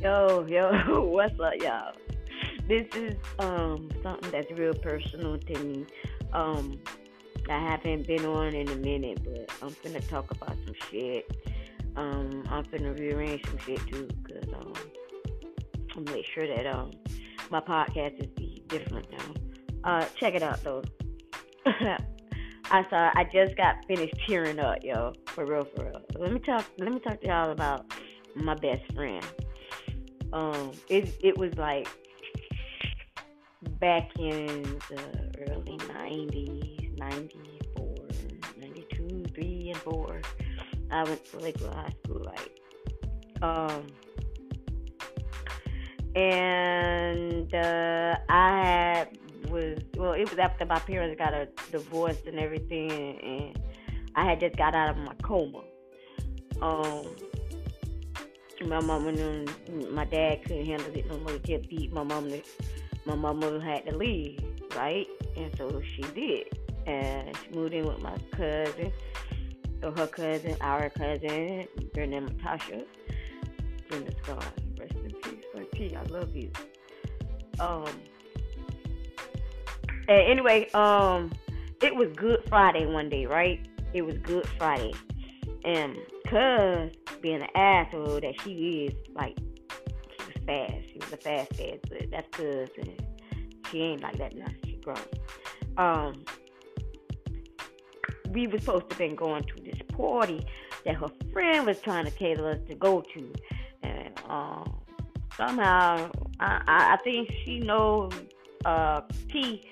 Yo, yo, what's up, y'all? This is um something that's real personal to me. Um, I haven't been on in a minute, but I'm gonna talk about some shit. Um, I'm gonna rearrange some shit too, cause um, I'm make sure that um my podcast is different now. Uh, check it out though. I saw. I just got finished tearing up, yo. For real, for real. Let me talk. Let me talk to y'all about my best friend. Um, it it was like back in the early '90s, '94, '92, three and four. I went to Lakewood High School, like, um, and uh, I had was well, it was after my parents got a divorce and everything, and I had just got out of my coma. Um, my mom and my dad couldn't handle it no more. He kept beat my mom. My mama had to leave, right? And so she did, and she moved in with my cousin, or her cousin, our cousin, her name Natasha. Brenda Scott, rest in peace, T. I love you. Um, and anyway, um, it was Good Friday one day, right? It was Good Friday, and cuz being an asshole that she is, like she was fast. She was a fast ass, but that's and she ain't like that now. She grown. Um, we were supposed to been going to this party that her friend was trying to tell us to go to, and um, somehow I, I, I think she knows uh T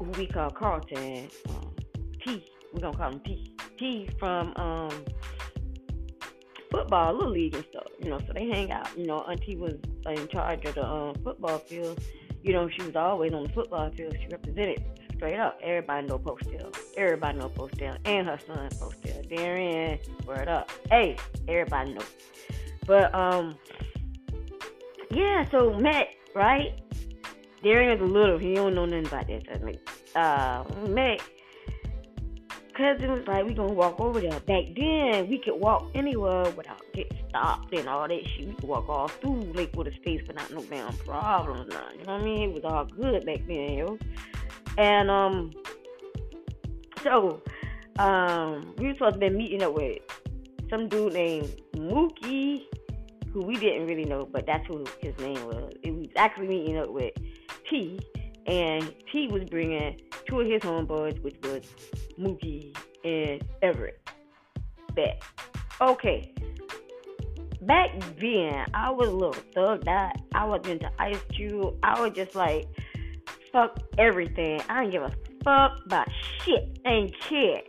who we call Carlton, um, T. We're gonna call him T. T from um, football, little league and stuff. You know, so they hang out. You know, Auntie was in charge of the um, football field. You know, she was always on the football field. She represented straight up. Everybody know Postel. Everybody know Postel, and her son Postel. Darren, word up. Hey, everybody know. But um, yeah. So Matt, right? Darian is a little. He don't know nothing about this. I mean, uh, Mac, cousin was like, we gonna walk over there. Back then, we could walk anywhere without getting stopped and all that shit. We could walk all through Lakewood Estates without no damn problems. Now, you know what I mean? It was all good back then, yo. And um, so um, we were supposed to be meeting up with some dude named Mookie, who we didn't really know, but that's who his name was. It was actually meeting up with T, and T was bringing two of his homeboys, which was Mookie and Everett. Bet. Okay. Back then, I was a little thugged out. I was into Ice Cube. I was just like, fuck everything. I didn't give a fuck about shit. I ain't care.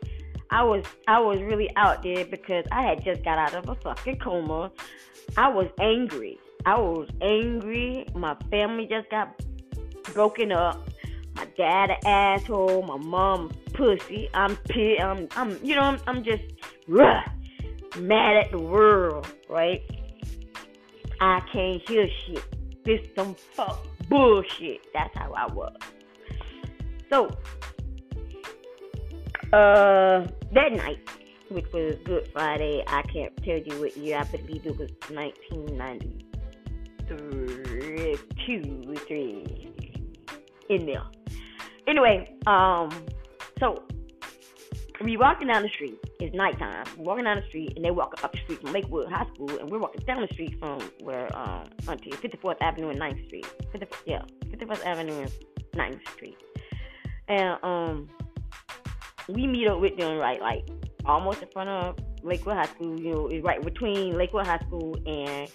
I was I was really out there because I had just got out of a fucking coma. I was angry. I was angry. My family just got broken up. My dad an asshole. My mom pussy. I'm pit. I'm I'm you know I'm I'm just rah, mad at the world, right? I can't hear shit. This some fuck bullshit. That's how I was. So uh that night, which was Good Friday, I can't tell you what year. I believe it was 1993, two, three, in there. Anyway, um, so we walking down the street. It's nighttime. We're walking down the street, and they walking up the street from Lakewood High School, and we're walking down the street from where um until 54th Avenue and 9th Street. 50, yeah, 54th Avenue and 9th Street. And um, we meet up with them right like almost in front of Lakewood High School. You know, it's right between Lakewood High School and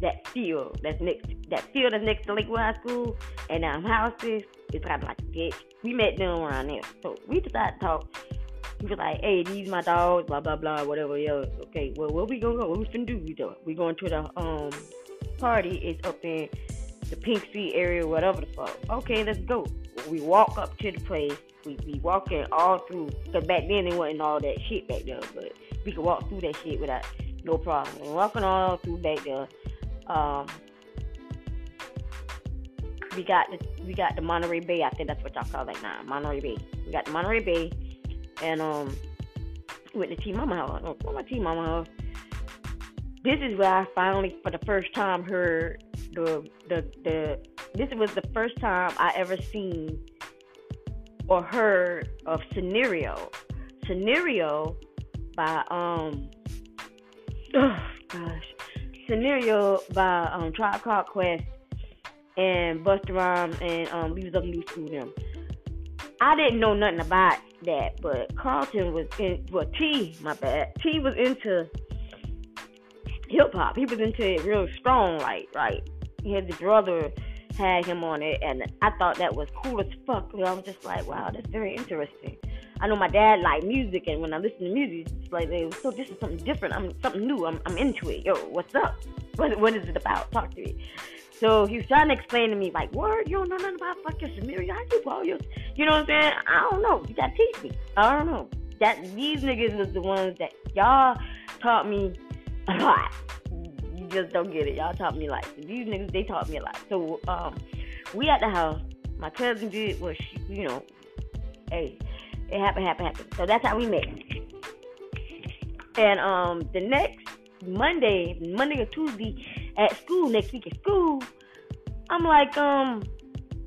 that field that's next that field that's next to Lakewood High School and um houses is kind of like a ditch. We met them around there. So we decided to talk. We was like, hey, these my dogs, blah blah blah, whatever, yo. Okay, well where we gonna go? What we finna do? We do we going to the um party, it's up in the Pink Street area, whatever the fuck. Okay, let's go. We walk up to the place. We be walking all through. Cause back then there wasn't all that shit back there, but we could walk through that shit without no problem. Walking all through back there. Um, we got the we got the Monterey Bay. I think that's what y'all call it now, Monterey Bay. We got the Monterey Bay, and um, went to T Mama house. My T Mama house. this is where I finally, for the first time, heard the the the. This was the first time I ever seen or heard of scenario. Scenario by um. Oh gosh, scenario by um Tribe Called Quest and Busta Rhymes and um we was up New School them. I didn't know nothing about that, but Carlton was in well T, my bad. T was into hip hop. He was into it real strong, like had his brother had him on it, and I thought that was cool as fuck. I was just like, wow, that's very interesting. I know my dad liked music, and when I listen to music, it's like, so this is something different. I'm something new. I'm, I'm into it. Yo, what's up? What, what is it about? Talk to me. So he was trying to explain to me, like, word, you don't know nothing about fucking Samaria. How you call you? You know what I'm saying? I don't know. You gotta teach me. I don't know. That these niggas was the ones that y'all taught me a lot. You just don't get it. Y'all taught me like these niggas. They taught me a lot. So um, we at the house. My cousin did what she, you know. Hey, it happened, happened, happened. So that's how we met. And um, the next Monday, Monday or Tuesday, at school next week at school, I'm like, um,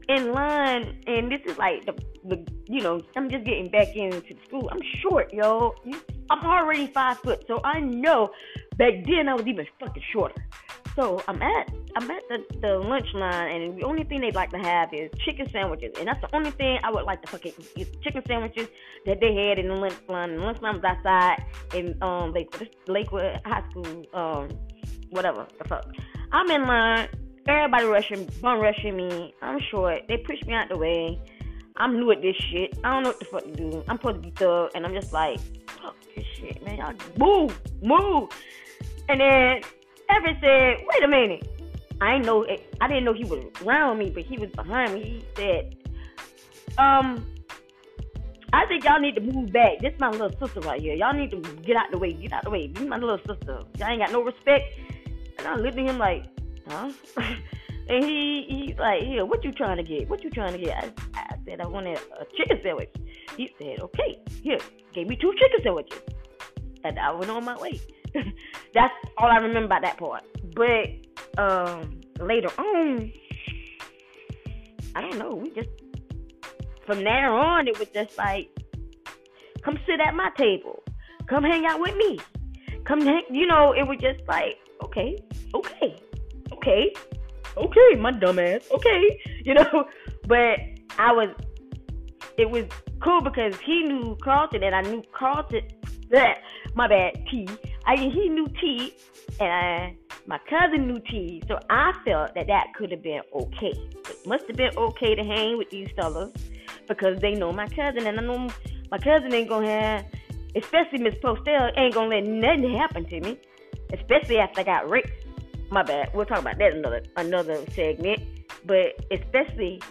in line, and this is like the, the you know, I'm just getting back into school. I'm short, yo. I'm already five foot, so I know back then I was even fucking shorter. So I'm at I'm at the, the lunch line, and the only thing they'd like to have is chicken sandwiches, and that's the only thing I would like to fucking eat. Chicken sandwiches that they had in the lunch line. The lunch line was outside in um Lakewood, Lakewood High School, um whatever the fuck. I'm in line. Everybody rushing, bum rushing me. I'm short. They push me out the way. I'm new at this shit. I don't know what the fuck to do. I'm supposed to be thug, and I'm just like, fuck this shit, man. Y'all move, move. And then Everett said, wait a minute. I know I didn't know he was around me, but he was behind me. He said, um, I think y'all need to move back. This is my little sister right here. Y'all need to get out the way. Get out the way. This my little sister. Y'all ain't got no respect. And I looked at him like, huh? and he he's like, here, what you trying to get? What you trying to get? I, I said I wanted a chicken sandwich. He said, okay, here, gave me two chicken sandwiches, and I went on my way. That's all I remember about that part. But um, later on, I don't know. We just from there on, it was just like, come sit at my table, come hang out with me, come hang. You know, it was just like, okay, okay, okay, okay, my dumbass, okay, you know. But I was, it was cool because he knew Carlton and I knew Carlton. That my bad, T. I he knew T, and I, my cousin knew T. So I felt that that could have been okay. It must have been okay to hang with these fellas because they know my cousin, and I know my cousin ain't gonna have, especially Miss Postel, ain't gonna let nothing happen to me, especially after I got raped. My bad. We'll talk about that another another segment, but especially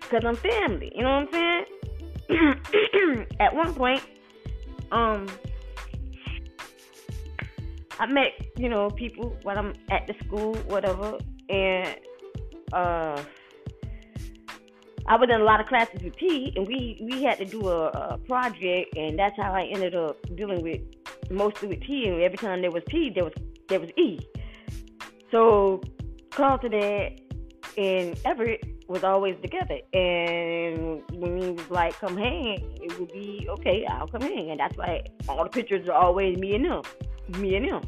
because I'm family. You know what I'm saying? At one point, um, I met, you know, people when I'm at the school, whatever, and uh, I was in a lot of classes with T, and we we had to do a, a project, and that's how I ended up dealing with mostly with T. And every time there was T, there was there was E. So Carlton and Everett was always together. And when he was like, come hang, it would be, okay, I'll come hang. And that's why all the pictures are always me and him. Me and him.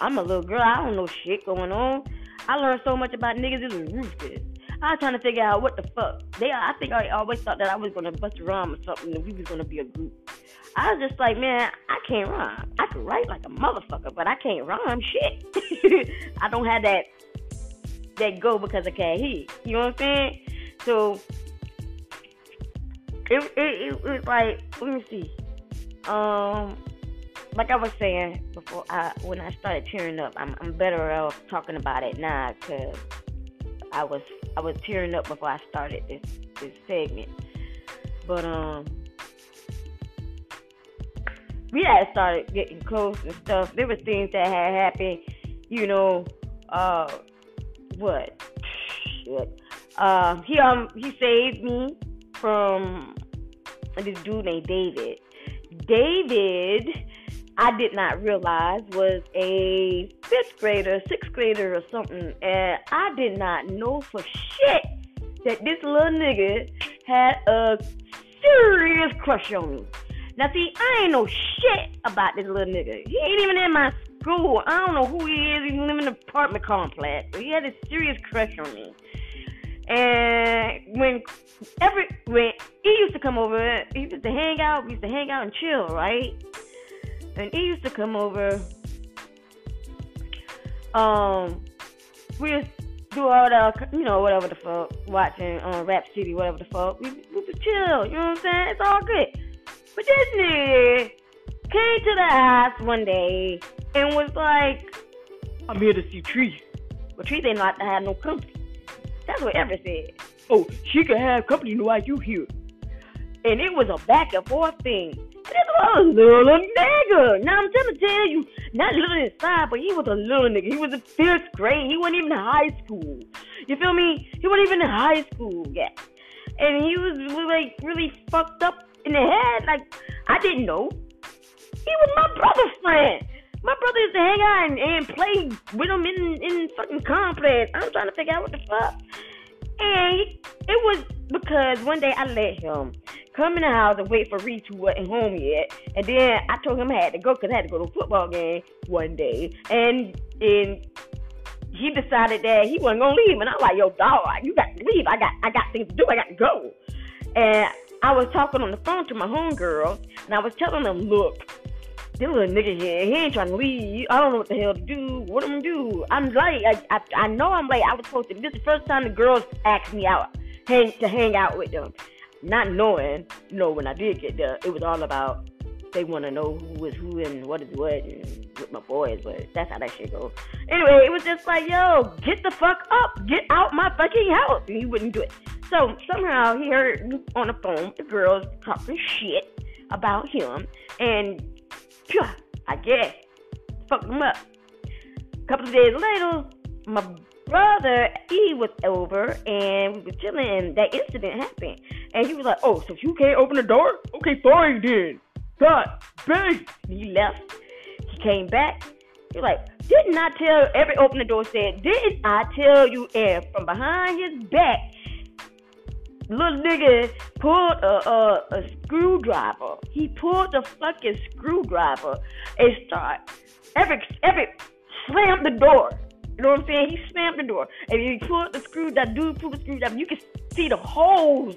I'm a little girl. I don't know shit going on. I learned so much about niggas. It was ruthless. I was trying to figure out what the fuck. They, I think I always thought that I was gonna bust a rhyme or something, and we was gonna be a group. I was just like, man, I can't rhyme. I can write like a motherfucker, but I can't rhyme shit. I don't have that that go because I can't hear. You know what I'm saying? So it it, it was like let me see. Um, like I was saying before, I when I started tearing up, I'm I'm better off talking about it now because I was I was tearing up before I started this this segment. But um, we had started getting close and stuff. There was things that had happened, you know. Uh, what? Shit. Uh, he um he saved me from this dude named David. David, I did not realize was a fifth grader, sixth grader, or something, and I did not know for shit that this little nigga had a serious crush on me. Now, see, I ain't know shit about this little nigga. He ain't even in my school. I don't know who he is. He live in an apartment complex. But he had a serious crush on me. And when every when he used to come over, he used to hang out. We used to hang out and chill, right? And he used to come over. Um, we used do all the, you know, whatever the fuck, watching on um, Rap City, whatever the fuck. We, we would chill, you know what I'm saying? It's all good. But this nigga came to the house one day and was like, I'm here to see Tree. But Tree ain't not to have no company. That's what Everett said. Oh, she can have company while you here. And it was a back and forth thing. This was a little nigga. Now I'm trying to tell you, not little inside, but he was a little nigga. He was in fifth grade. He wasn't even in high school. You feel me? He wasn't even in high school yet. And he was like really fucked up in the head. Like I didn't know. He was my brother's friend. My brother used to hang out and, and play with him in in fucking complex. I'm trying to figure out what the fuck. And it was because one day I let him come in the house and wait for Reed who wasn't home yet. And then I told him I had to go because I had to go to a football game one day. And and he decided that he wasn't gonna leave. And I'm like, yo, dog, you got to leave. I got I got things to do. I got to go. And I was talking on the phone to my homegirl, and I was telling them, look, this little nigga here, he ain't trying to leave. I don't know what the hell to do. What am I do? I'm late. I, I, I know I'm late. I was supposed to. This is the first time the girls asked me out hang, to hang out with them. Not knowing, you know, when I did get there, it was all about they want to know who is who and what is what and with my boys, but that's how that shit goes. Anyway, it was just like, yo, get the fuck up, get out my fucking house, and he wouldn't do it. So somehow he heard on the phone, the girls talking shit about him, and phew, I guess fucked him up. A couple of days later, my brother he was over and we were chilling, and that incident happened, and he was like, "Oh, so you can't open the door? Okay, fine then." God, bang! He left. He came back. He's like, didn't I tell every open the door said, didn't I tell you and from behind his back little nigga pulled a, a, a screwdriver. He pulled the fucking screwdriver and start every every slammed the door. You know what I'm saying? He slammed the door and he pulled the screwdriver. Dude pulled the screwdriver. You can see the holes.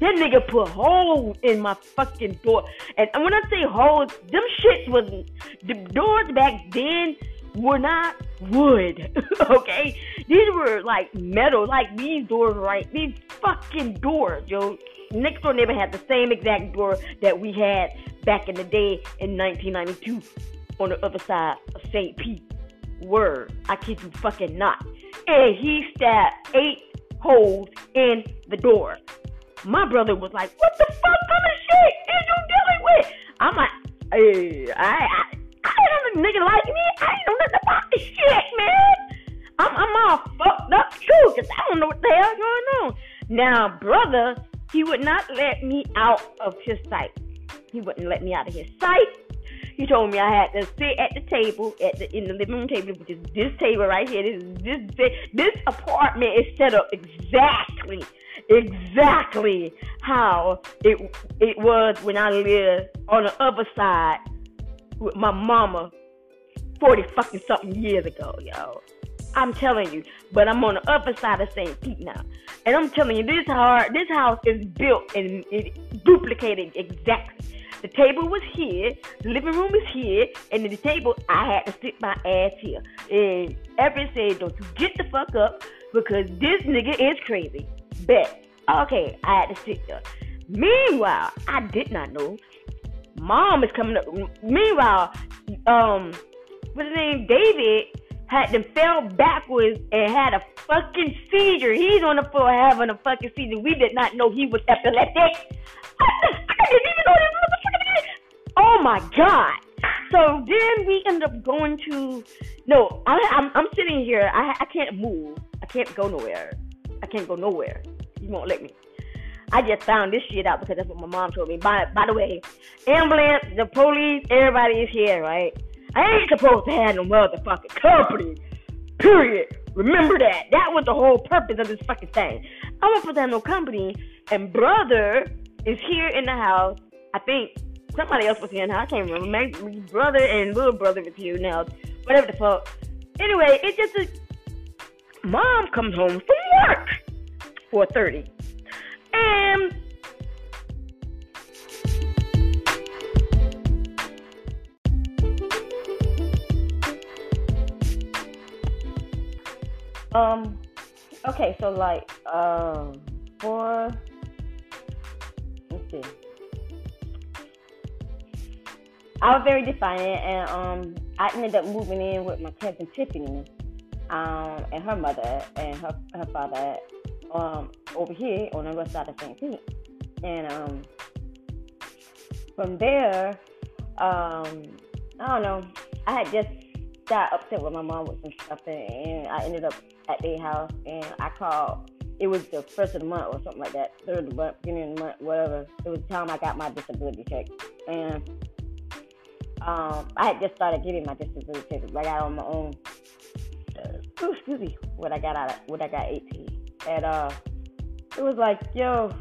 That nigga put holes in my fucking door. And when I say holes, them shits was the doors back then were not wood. okay? These were like metal, like these doors, right? These fucking doors, yo. Next door neighbor had the same exact door that we had back in the day in 1992 on the other side of St. Pete. Word. I kid you fucking not. And he stabbed eight holes in the door. My brother was like, what the fuck kind of shit is you dealing with? I'm like, hey, I, I I nigga like me. I ain't know nothing about this shit, man. I'm, I'm all fucked up too, cause I don't know what the hell going on. Now, brother, he would not let me out of his sight. He wouldn't let me out of his sight. He told me I had to sit at the table at the in the living room table, which is this table right here. This this this apartment is set up exactly exactly how it it was when I lived on the other side with my mama 40 fucking something years ago, yo. I'm telling you, but I'm on the upper side of St. Pete now. And I'm telling you, this hard, this house is built and it duplicated exactly. The table was here, the living room is here, and the table I had to sit my ass here. And Everett said, Don't you get the fuck up because this nigga is crazy. Bet. Okay, I had to sit there. Meanwhile, I did not know mom is coming up. Meanwhile, um, what's his name? David had to fell backwards and had a fucking seizure. He's on the floor having a fucking seizure. We did not know he was epileptic. I, didn't even know motherfucker. Oh my god. So then we end up going to no. I, I'm I'm sitting here. I I can't move. I can't go nowhere. I can't go nowhere. You won't let me. I just found this shit out because that's what my mom told me. By by the way, ambulance, the police, everybody is here, right? I ain't supposed to have no motherfucking company. Period. Remember that. That was the whole purpose of this fucking thing. I want to have no company. And brother is here in the house. I think somebody else was here in the house. I can't remember. Maybe brother and little brother was here now. Whatever the fuck. Anyway, it just a, mom comes home from work. 4:30. And um okay, so like um for let's see. I was very defiant and um I ended up moving in with my cousin Tiffany um and her mother and her her father um, over here on the west side of St. Pete. And um, from there, um, I don't know, I had just got upset with my mom with some stuff, and I ended up at their house, and I called. It was the first of the month or something like that, third of the month, beginning of the month, whatever. It was the time I got my disability check, and um, I had just started getting my disability check. I got on my own. Uh, excuse me, when I got out, of, when I got 18 and uh, it was like, yo,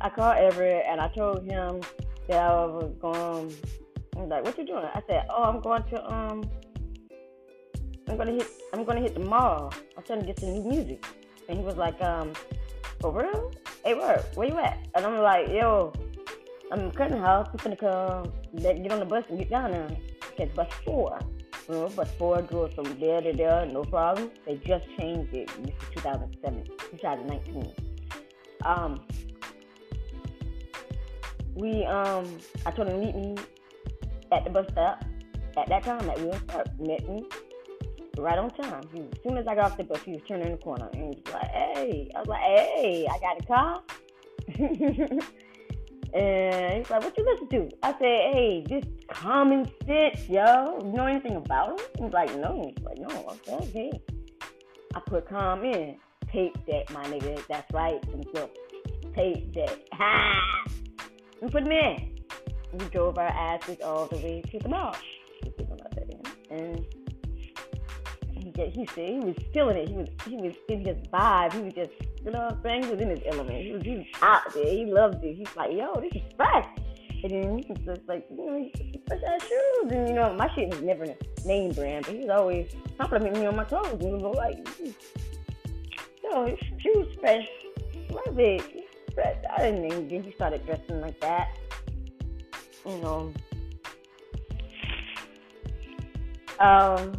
I called Everett and I told him that I was going. He was like, "What you doing?" I said, "Oh, I'm going to um, I'm gonna hit, I'm gonna hit the mall. I'm trying to get some new music." And he was like, "Um, for real? Hey, where? Where you at?" And I'm like, "Yo, I'm cutting house. I'm gonna come, get on the bus and get down there. Catch bus four." well, but four goes from there to there, no problem. They just changed it. This is 2007, 2019. Um, we um, I told him to meet me at the bus stop. At that time, that we were start, met me right on time. He, as soon as I got off the bus, he was turning the corner and he was like, "Hey," I was like, "Hey, I got a car." And he's like, What you listen to? Do? I said, Hey, just common sense, yo. You know anything about him? He's like, No. He's like, No, okay, okay. I put calm in. Tape that, my nigga. That's right. And So, tape that. Ah! Ha! And put him in. We drove our asses all the way to the mall. And he, he said he was feeling it. He was he was in his vibe. He was just you know what I'm saying? He was in his element. He was, he was out there. He loved it. He's like, yo, this is fresh. And then he was just like, you know, fresh ass shoes. And, you know, my shit was never name brand, but he was always complimenting me on my clothes. And was like, yo, his shoes fresh. Love it. He's fresh. I didn't even think he started dressing like that. You know. Um,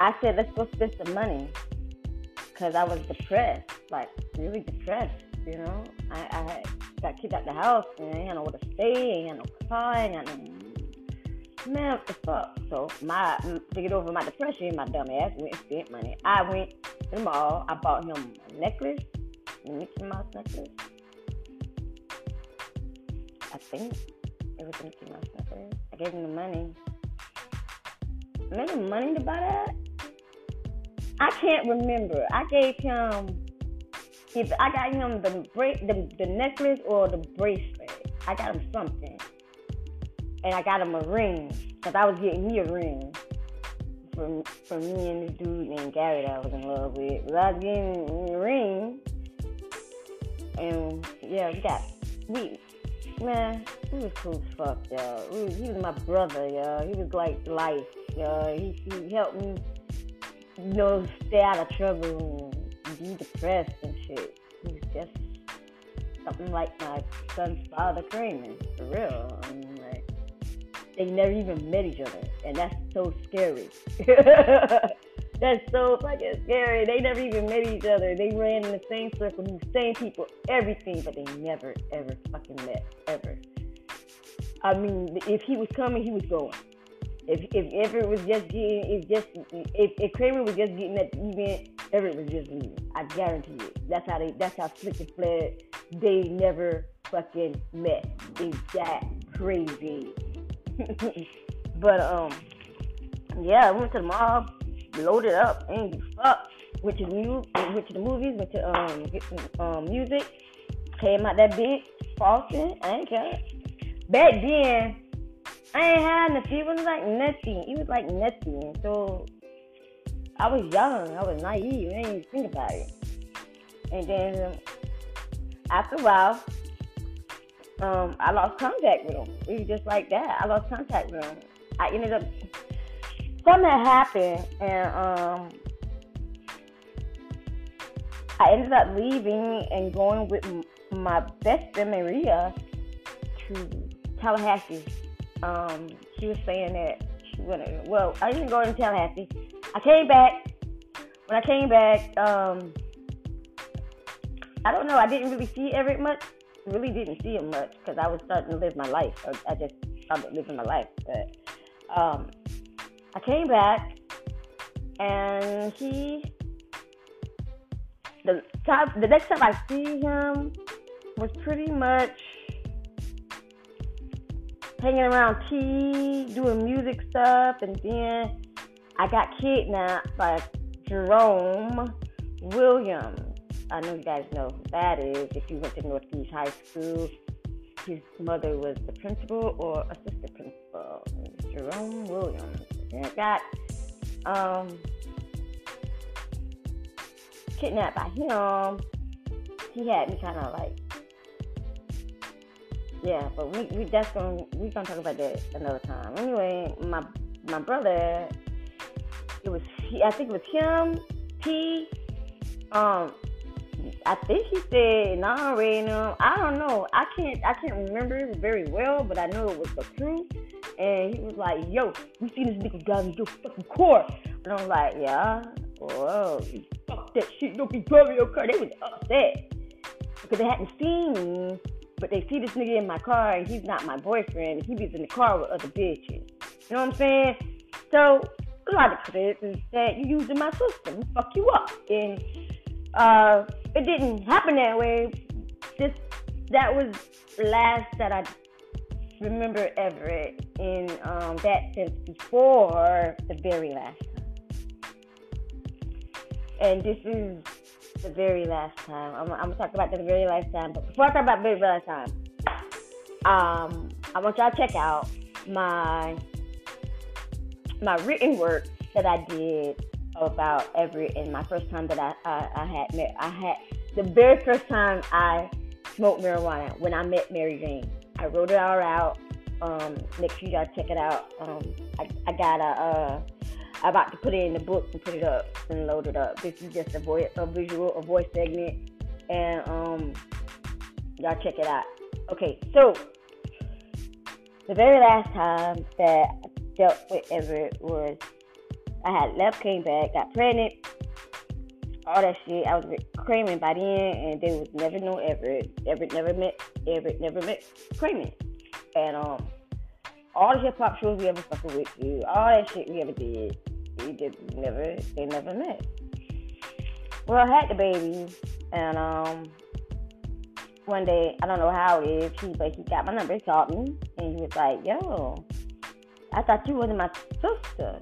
I said, let's go spend some money. Because I was depressed, like really depressed, you know. I, I got kicked out the house and I ain't had nowhere to stay, ain't had no car, ain't had no. Man, what the fuck? So, my, to get over my depression, my dumb ass went and spent money. I went to the mall, I bought him a necklace, a Mickey Mouse necklace. I think it was a Mickey Mouse necklace. I gave him the money. I money to buy that. I can't remember. I gave him if I got him the bra- the, the necklace or the bracelet. I got him something, and I got him a ring because I was getting me a ring from from me and this dude named Gary that I was in love with. But I was getting a ring, and yeah, we got we man, he was cool as fuck, yo. He was, he was my brother, yo. He was like life, yo. He, he helped me you know, stay out of trouble and be depressed and shit. He's just something like my son's father Kramer, for real. I mean, like, they never even met each other, and that's so scary. that's so fucking scary. They never even met each other. They ran in the same circle, the same people, everything, but they never, ever fucking met, ever. I mean, if he was coming, he was going. If if Everett was just getting, if just if, if Kramer was just getting at the event, Everett was just leaving. I guarantee you. That's how they. That's how Slick and Fled. They never fucking met. It's that crazy. but um, yeah, I went to the mall, loaded up, and fuck. went to the mu- went to the movies, went to um get um music, came out that big Boston. I ain't care. Back then, I ain't had nothing. It was like nothing. It was like nothing. So I was young. I was naive. I didn't even think about it. And then after a while, um, I lost contact with him. It was just like that. I lost contact with him. I ended up something happened, and um, I ended up leaving and going with my best friend Maria to Tallahassee. Um, she was saying that she went. Well, I didn't go to Tallahassee. I came back. When I came back, um, I don't know. I didn't really see Everett much. Really didn't see him much because I was starting to live my life. I just started living my life. But um, I came back, and he. The time, the next time I see him was pretty much hanging around T, doing music stuff, and then I got kidnapped by Jerome Williams. I know you guys know who that is. If you went to Northeast High School, his mother was the principal or assistant principal, Jerome Williams. And I got um, kidnapped by him. He had me kind of like yeah, but we we that's gonna we gonna talk about that another time. Anyway, my my brother, it was I think it was him, P, um, I think he said non-random. I don't know. I can't I can't remember very well, but I know it was the truth. And he was like, "Yo, we seen this nigga driving your fucking car," and I'm like, "Yeah, whoa, fuck that shit. Don't be driving your car." They was upset because they hadn't seen me but they see this nigga in my car and he's not my boyfriend. He was in the car with other bitches. You know what I'm saying? So a lot of it is that you using my system, fuck you up, and uh, it didn't happen that way. Just that was last that I remember ever in um, that sense before the very last time. And this is the very last time. I'm, I'm, gonna talk about the very last time. But before I talk about the very last time, um, I want y'all to check out my my written work that I did about every and my first time that I, I, I had met. I had the very first time I smoked marijuana when I met Mary Jane. I wrote it all out. Um, make sure y'all check it out. Um, I, I got a. Uh, I'm about to put it in the book and put it up and load it up. This is just a voice, a visual, a voice segment, and um, y'all check it out. Okay, so the very last time that I dealt with Everett was I had left, came back, got pregnant, all that shit. I was creaming by then, and there was never no Everett. Everett never met Everett, never met creaming, and um all the hip hop shows we ever fucking with you, all that shit we ever did, we just never, they never met. Well, I had the baby, and um, one day I don't know how it is, he but he got my number, he called me, and he was like, "Yo, I thought you wasn't my sister.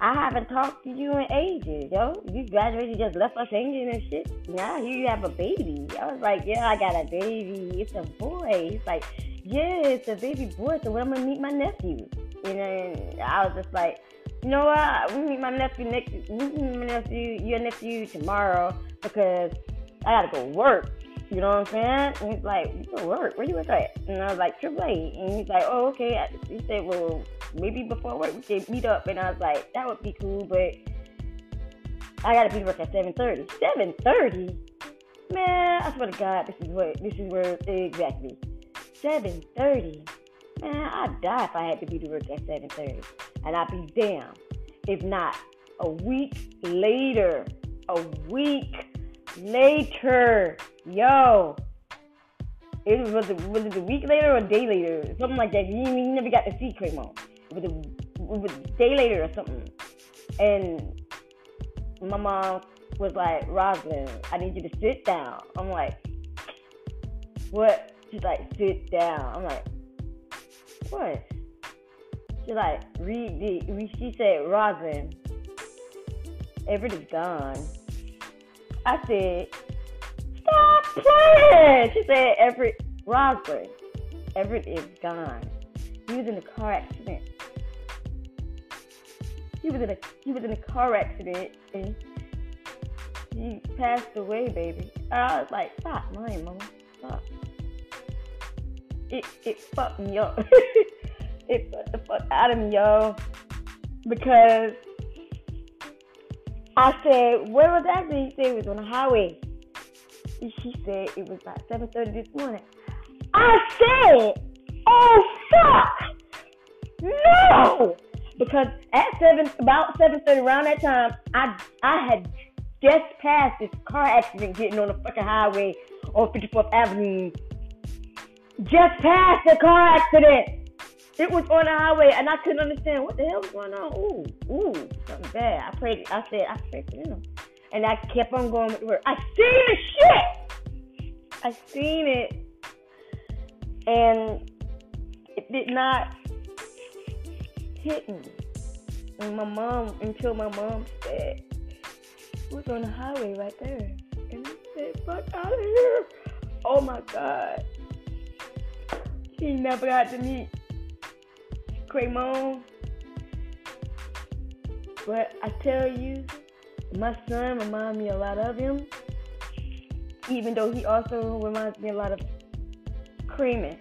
I haven't talked to you in ages, yo. You graduated, just left us hanging and shit. Now here you have a baby." I was like, "Yeah, I got a baby. It's a boy." He's like yeah, it's a baby boy, so when I'm gonna meet my nephew. You know, and I was just like, you know what? We meet my nephew next. We meet my nephew, your nephew tomorrow because I gotta go work. You know what I'm saying? And he's like, you go work. Where you work at? And I was like, Triple A. And he's like, oh, okay. He said, well, maybe before work we can meet up. And I was like, that would be cool, but I gotta be to work at 7:30. 7:30? Man, I swear to God, this is what this is where exactly. 7.30. Man, I'd die if I had to be to work at 7.30. And I'd be damned if not a week later. A week later. Yo. It was, was it a week later or a day later? Something like that. You, you never got to see Cremo. It was, a, it was a day later or something. And my mom was like, Rosalind, I need you to sit down. I'm like, what? She's like, sit down. I'm like, what? She's like, read the. She said, Rosin, Everett is gone. I said, stop playing. She said, Everett Rosberg. Everett is gone. He was in a car accident. He was in a he was in a car accident and he passed away, baby. And I was like, stop lying, mama. Stop. It it fucked me up. it fucked the fuck out of me, yo. Because I said, where was that? He said it was on the highway. And she said it was about 7.30 this morning. I said, oh fuck! No! Because at seven, about 7.30 around that time, I I had just passed this car accident getting on the fucking highway on 54th Avenue. Just passed the car accident. It was on the highway, and I couldn't understand what the hell was going on. Ooh, ooh, something bad. I prayed. I said, I prayed for them, and I kept on going with work. I seen the shit. I seen it, and it did not hit me. And my mom, until my mom said, "It was on the highway right there," and I said, "Fuck out of here!" Oh my God. He never got to meet Cremon. But I tell you, my son reminds me a lot of him. Even though he also reminds me a lot of Creamin.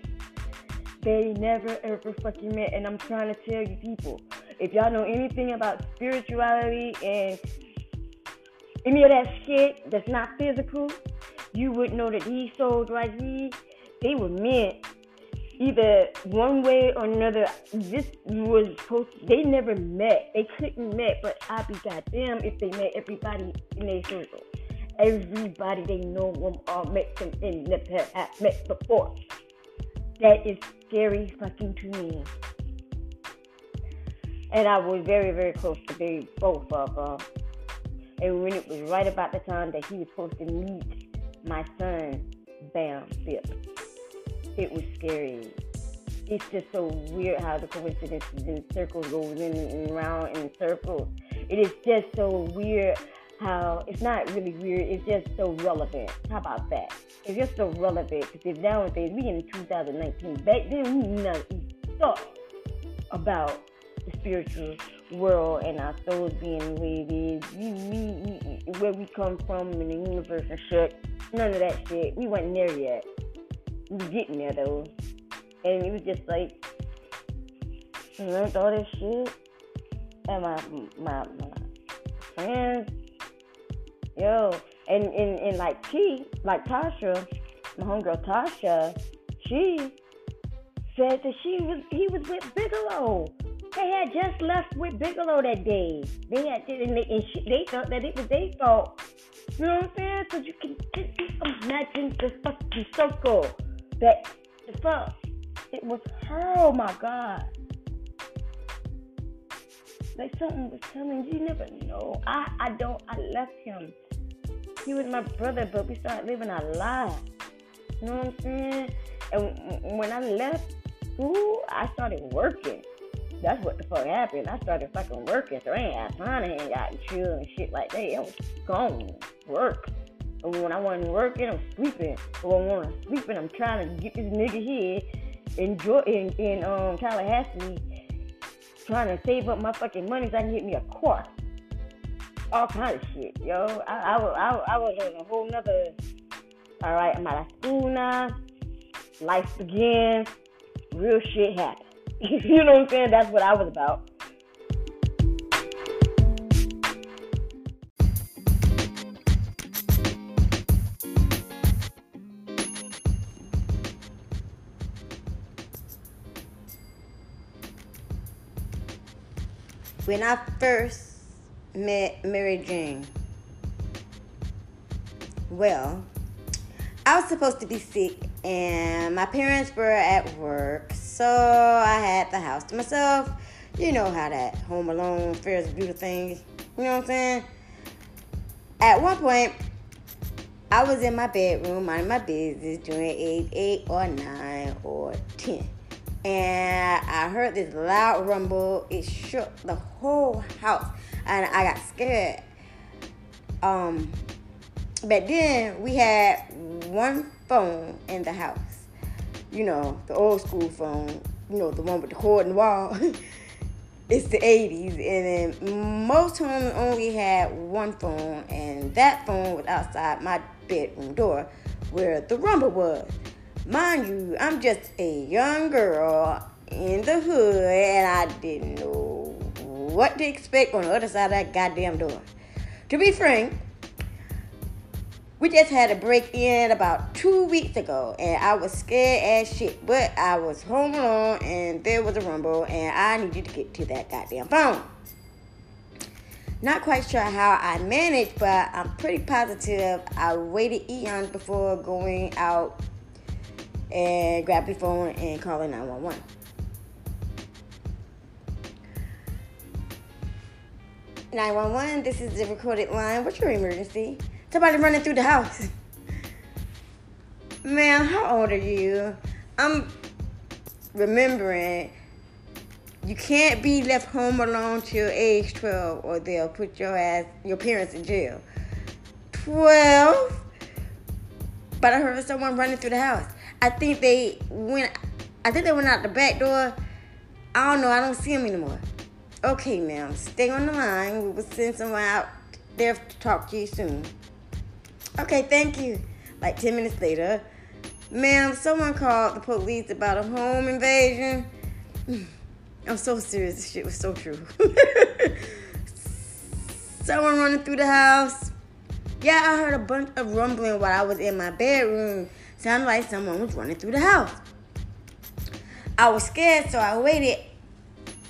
They never ever fucking met. And I'm trying to tell you people, if y'all know anything about spirituality and any of that shit that's not physical, you would know that these souls right here, they were meant either one way or another. This was supposed. To, they never met. They couldn't met. But I'd be goddamn if they met everybody in their circle. Everybody they know them all met them in the have met before. That is scary fucking to me. And I was very, very close to be both of them. And when it was right about the time that he was supposed to meet my son, bam, bip it was scary. It's just so weird how the coincidences in circles goes in and around in circles. It is just so weird how it's not really weird. It's just so relevant. How about that? It's just so relevant because if nowadays we in 2019, back then we not thought about the spiritual world and our souls being is. We, we, we, where we come from in the universe and shit. None of that shit. We weren't there yet we getting there though. And it was just like I learned all this shit. And my my my friends, yo, and and, and like T, like Tasha, my homegirl Tasha, she said that she was he was with Bigelow. They had just left with Bigelow that day. They had and they, and she, they thought that it was they thought. You know what I'm saying? Because you can just imagine the fucking circle that the fuck it was her. Oh my god. Like something was coming. You never know. I I don't. I left him. He was my brother, but we started living our lives. You know what I'm saying? And when I left school, I started working. That's what the fuck happened. I started fucking working, so I ain't had time to hang out and chill and shit like that. I was gone work. When I wasn't working, I'm sleeping. When I'm sleeping, I'm trying to get this nigga here in, in, in um, Tallahassee, trying to save up my fucking money so I can get me a car. All kind of shit, yo. I, I, I, I was on a whole nother. All right, I'm out of school now. Life begins. Real shit happens. you know what I'm saying? That's what I was about. When I first met Mary Jane, well, I was supposed to be sick and my parents were at work, so I had the house to myself. You know how that home alone Ferris Bueller thing, you know what I'm saying? At one point, I was in my bedroom minding my business doing eight, eight or nine or ten and I heard this loud rumble. It shook the whole house, and I got scared. Um, back then we had one phone in the house. You know, the old school phone. You know, the one with the cord and wall. it's the 80s, and then most homes only had one phone, and that phone was outside my bedroom door where the rumble was. Mind you, I'm just a young girl in the hood, and I didn't know what to expect on the other side of that goddamn door. To be frank, we just had a break in about two weeks ago, and I was scared as shit. But I was home alone, and there was a rumble, and I needed to get to that goddamn phone. Not quite sure how I managed, but I'm pretty positive I waited eons before going out and grab your phone and calling 911. Nine one one. This is the recorded line. What's your emergency? Somebody running through the house. Man, how old are you? I'm remembering you can't be left home alone till age 12 or they'll put your ass, your parents in jail. 12? But I heard someone running through the house. I think they went, I think they went out the back door. I don't know, I don't see them anymore. Okay, ma'am, stay on the line. We will send someone out there to talk to you soon. Okay, thank you. Like 10 minutes later, ma'am, someone called the police about a home invasion. I'm so serious. This shit was so true. someone running through the house. Yeah, I heard a bunch of rumbling while I was in my bedroom. Sounded like someone was running through the house. I was scared, so I waited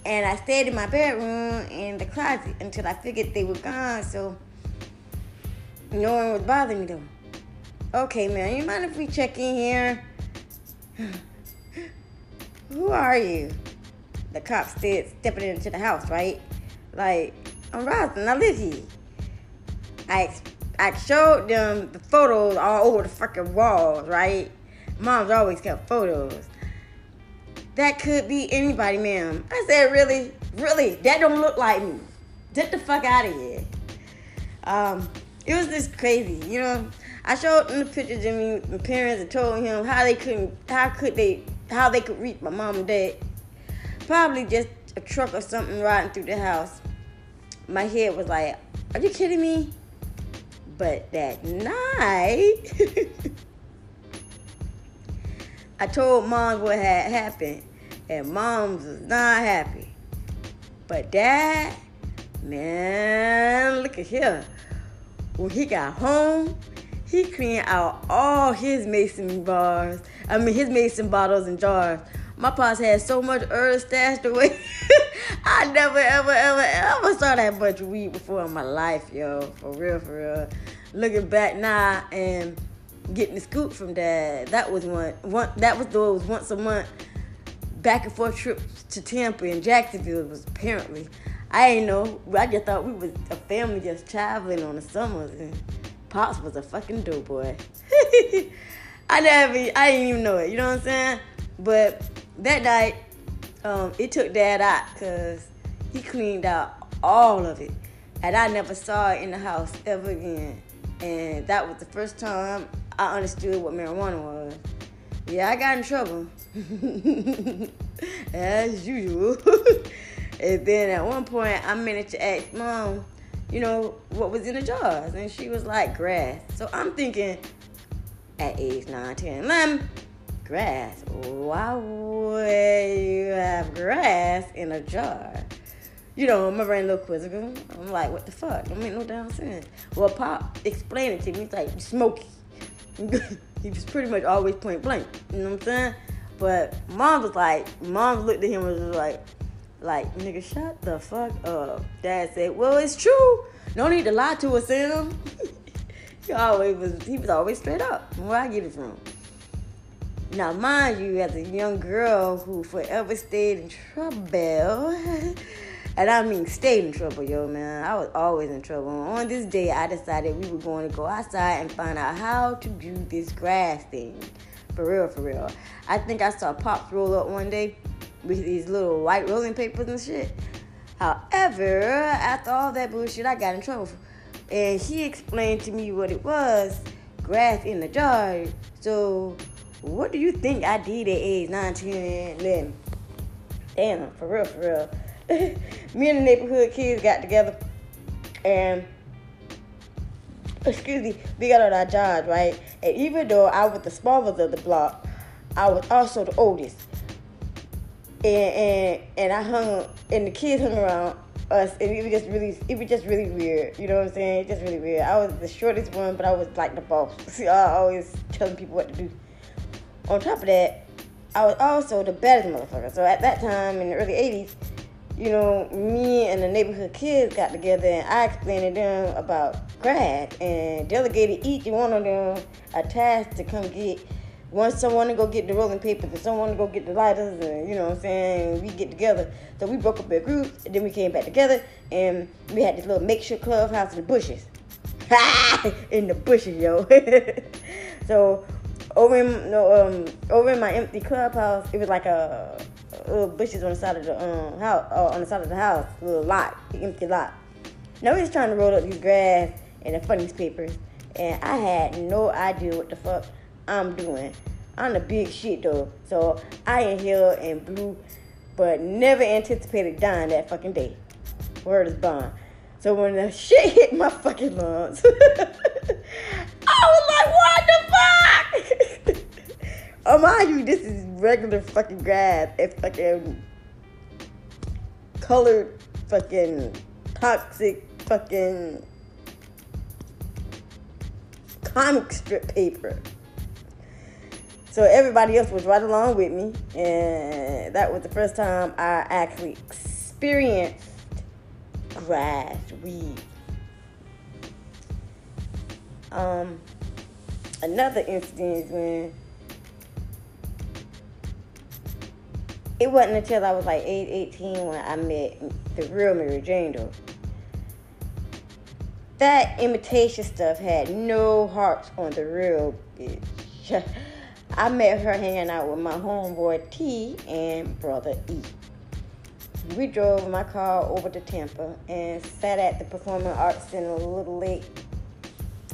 and I stayed in my bedroom in the closet until I figured they were gone. So no one was bothering me though. Okay, man, you mind if we check in here? Who are you? The cops said stepping into the house, right? Like, I'm Rosin, I live here. I I showed them the photos all over the fucking walls, right? Mom's always kept photos. That could be anybody, ma'am. I said, really? Really? That don't look like me. Get the fuck out of here. Um, it was just crazy, you know. I showed them the pictures of me, my parents, and told him how they couldn't, how could they, how they could reach my mom and dad. Probably just a truck or something riding through the house. My head was like, "Are you kidding me?" But that night, I told mom what had happened, and mom was not happy. But dad, man, look at here when he got home, he cleaned out all his mason bars. I mean, his mason bottles and jars. My pops had so much herb stashed away. I never, ever, ever, ever saw that much weed before in my life, yo. For real, for real. Looking back now and getting the scoop from dad, that was one. one that was was once a month. Back and forth trips to Tampa and Jacksonville was apparently. I ain't know. I just thought we was a family just traveling on the summers, and Pops was a fucking dope boy. I never, I didn't even know it. You know what I'm saying? But that night, um, it took Dad out because he cleaned out all of it, and I never saw it in the house ever again. And that was the first time I understood what marijuana was. Yeah, I got in trouble. As usual. And then at one point, I managed to ask mom, you know, what was in the jars. And she was like, grass. So I'm thinking, at age 9, 10, 11, grass. Why would you have grass in a jar? You know, my brain a little quizzical. I'm like, what the fuck? Don't make no damn sense. Well, Pop explained it to me. He's like, smoky. he was pretty much always point blank. You know what I'm saying? But mom was like, mom looked at him and was like, like, nigga, shut the fuck up. Dad said, Well, it's true. No need to lie to us, Sam. he always was he was always straight up. Where I get it from. Now, mind you, as a young girl who forever stayed in trouble, and I mean stayed in trouble, yo, man. I was always in trouble. On this day, I decided we were going to go outside and find out how to do this grass thing. For real, for real. I think I saw Pops roll up one day with these little white rolling papers and shit. However, after all that bullshit, I got in trouble and he explained to me what it was grass in the jar. So, what do you think I did at age 9, 10, 11? Damn, for real, for real. me and the neighborhood kids got together and excuse me, we got on our jobs, right? And even though I was the smallest of the block, I was also the oldest. And and and I hung and the kids hung around us and it was just really it was just really weird. You know what I'm saying? It was just really weird. I was the shortest one, but I was like the boss. See, I always telling people what to do. On top of that, I was also the baddest motherfucker. So at that time in the early 80s, you know, me and the neighborhood kids got together and I explained to them about grad and delegated each one of them a task to come get one someone to go get the rolling papers and someone to go get the lighters and you know what I'm saying we get together. So we broke up in groups and then we came back together and we had this little makeshift clubhouse in the bushes. in the bushes, yo. so over in no, um over in my empty clubhouse, it was like a little bushes on the side of the um house, uh, on the side of the house, little lot, empty lot. Nobody's trying to roll up these grass and the funniest papers, and I had no idea what the fuck I'm doing. I'm the big shit though, so I inhaled and blew, but never anticipated dying that fucking day. Word is bond. So when the shit hit my fucking lungs, I was like, what the fuck? oh mind you, this is regular fucking grass and fucking colored fucking toxic fucking comic strip paper. So everybody else was right along with me, and that was the first time I actually experienced grass weed. Um, another incident is when it wasn't until I was like 8, 18 when I met the real Mary Jane though. That imitation stuff had no hearts on the real bitch. I met her hanging out with my homeboy T and brother E. We drove my car over to Tampa and sat at the Performing Arts Center a little late.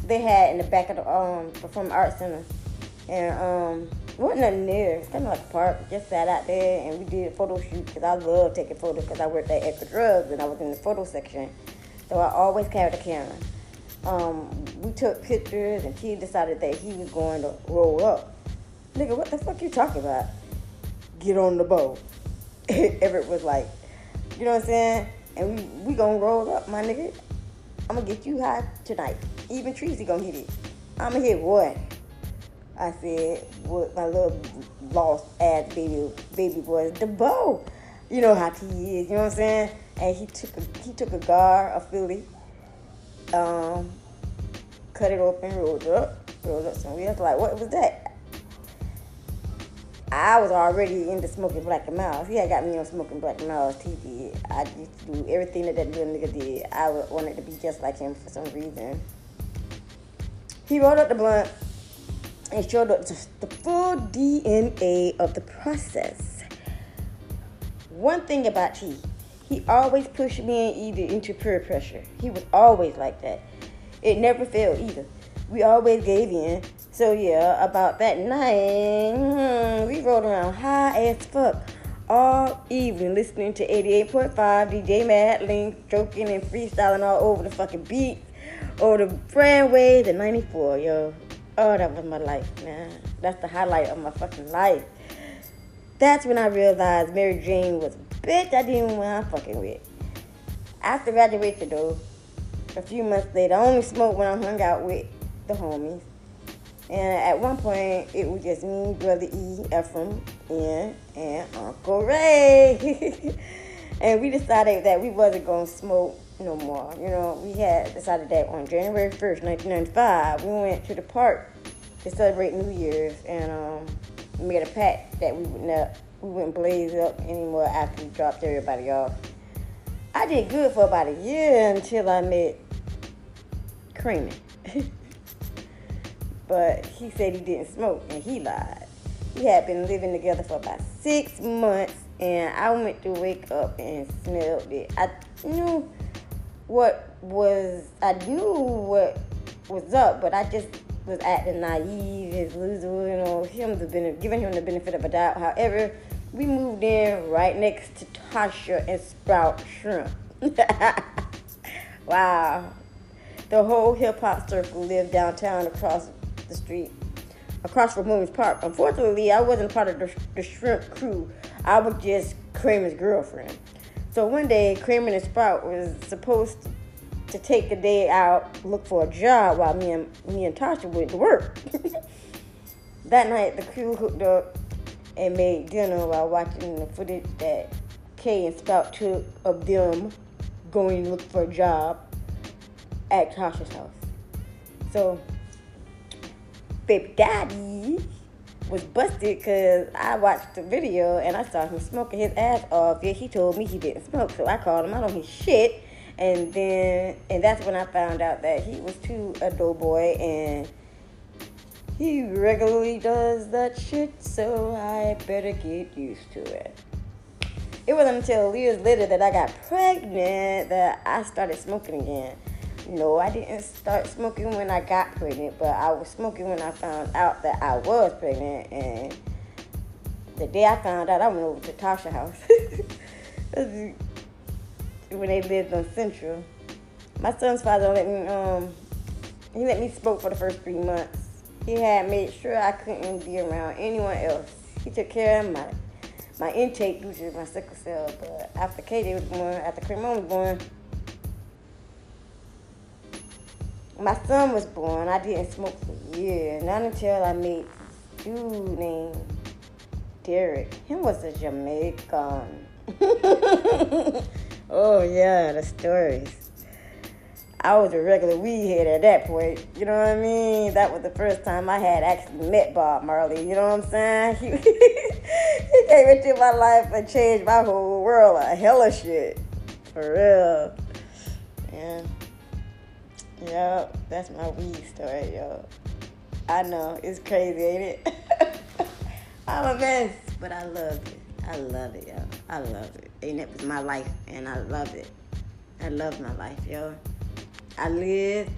They had in the back of the um, Performing Arts Center. And um, wasn't nothing there. It's kind of like a park. Just sat out there and we did a photo shoot because I love taking photos because I worked at Eckerd Drugs and I was in the photo section. So I always carried a camera. Um, we took pictures and he decided that he was going to roll up. Nigga, what the fuck you talking about? Get on the boat. Everett was like, you know what I'm saying? And we, we gonna roll up, my nigga. I'm gonna get you high tonight. Even Treasy gonna hit it. I'm gonna hit what? I said, with my little lost ass baby baby boy, the bow. You know how he is, you know what I'm saying? And he took a he took a gar, a Philly, um, cut it open, rolled up, rolled up some wheels. Like, what was that? I was already into smoking Black and Milds. He had got me on smoking Black and Milds TV. I used to do everything that that little nigga did. I wanted to be just like him for some reason. He rolled up the blunt and showed up the full DNA of the process. One thing about T, he always pushed me and either into peer pressure. He was always like that. It never failed either. We always gave in. So yeah, about that night, hmm, we rode around high as fuck all evening listening to 88.5 DJ Madlink joking and freestyling all over the fucking beat over the brand waves and 94, yo. Oh, that was my life, man. That's the highlight of my fucking life. That's when I realized Mary Jane was a bitch I didn't want to fucking with. After graduation, though, a few months later, I only smoked when I hung out with the homies. And at one point, it was just me, Brother E, Ephraim, and, and Uncle Ray. and we decided that we wasn't going to smoke no more. You know, we had decided that on January 1st, 1995, we went to the park to celebrate New Year's and um, made a pact that we would not we wouldn't blaze up anymore after we dropped everybody off. I did good for about a year until I met Creamy. but he said he didn't smoke and he lied. We had been living together for about six months and I went to wake up and smelled it. I knew what was I knew what was up, but I just was acting naive as loser, you know, him the benefit, giving him the benefit of a doubt. However, we moved in right next to Tasha and Sprout Shrimp. wow. The whole hip hop circle lived downtown across the street, across from Williams Park. Unfortunately, I wasn't part of the, the shrimp crew. I was just Kramer's girlfriend. So one day, Kramer and Sprout was supposed to, take a day out, look for a job while me and me and Tasha went to work. that night, the crew hooked up and made dinner while watching the footage that Kay and Sprout took of them going to look for a job at Tasha's house. So, baby daddy was busted because I watched the video and I saw him smoking his ass off. Yeah, he told me he didn't smoke, so I called him out on his shit. And then, and that's when I found out that he was too a doughboy and he regularly does that shit, so I better get used to it. It wasn't until years later that I got pregnant that I started smoking again. No, I didn't start smoking when I got pregnant, but I was smoking when I found out that I was pregnant. And the day I found out, I went over to Tasha's house. when they lived on Central. My son's father let me um he let me smoke for the first three months. He had made sure I couldn't be around anyone else. He took care of my my intake, which is my sickle cell. But after Katie was born, after Cremona was born, my son was born. I didn't smoke for years. Not until I met dude named Derek. Him was a Jamaican. oh yeah, the stories. I was a regular weed head at that point. You know what I mean? That was the first time I had actually met Bob Marley. You know what I'm saying? He, he came into my life and changed my whole world. A hell of shit. For real. Yeah. Yeah, that's my weed story, yo. I know, it's crazy, ain't it? I'm a mess, but I love it. I love it, yo. I love it. And it was my life, and I love it. I love my life, yo. I lived,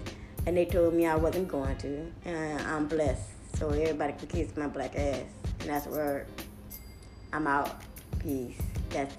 and they told me I wasn't going to. And I'm blessed, so everybody can kiss my black ass. And that's where I'm out. Peace. That's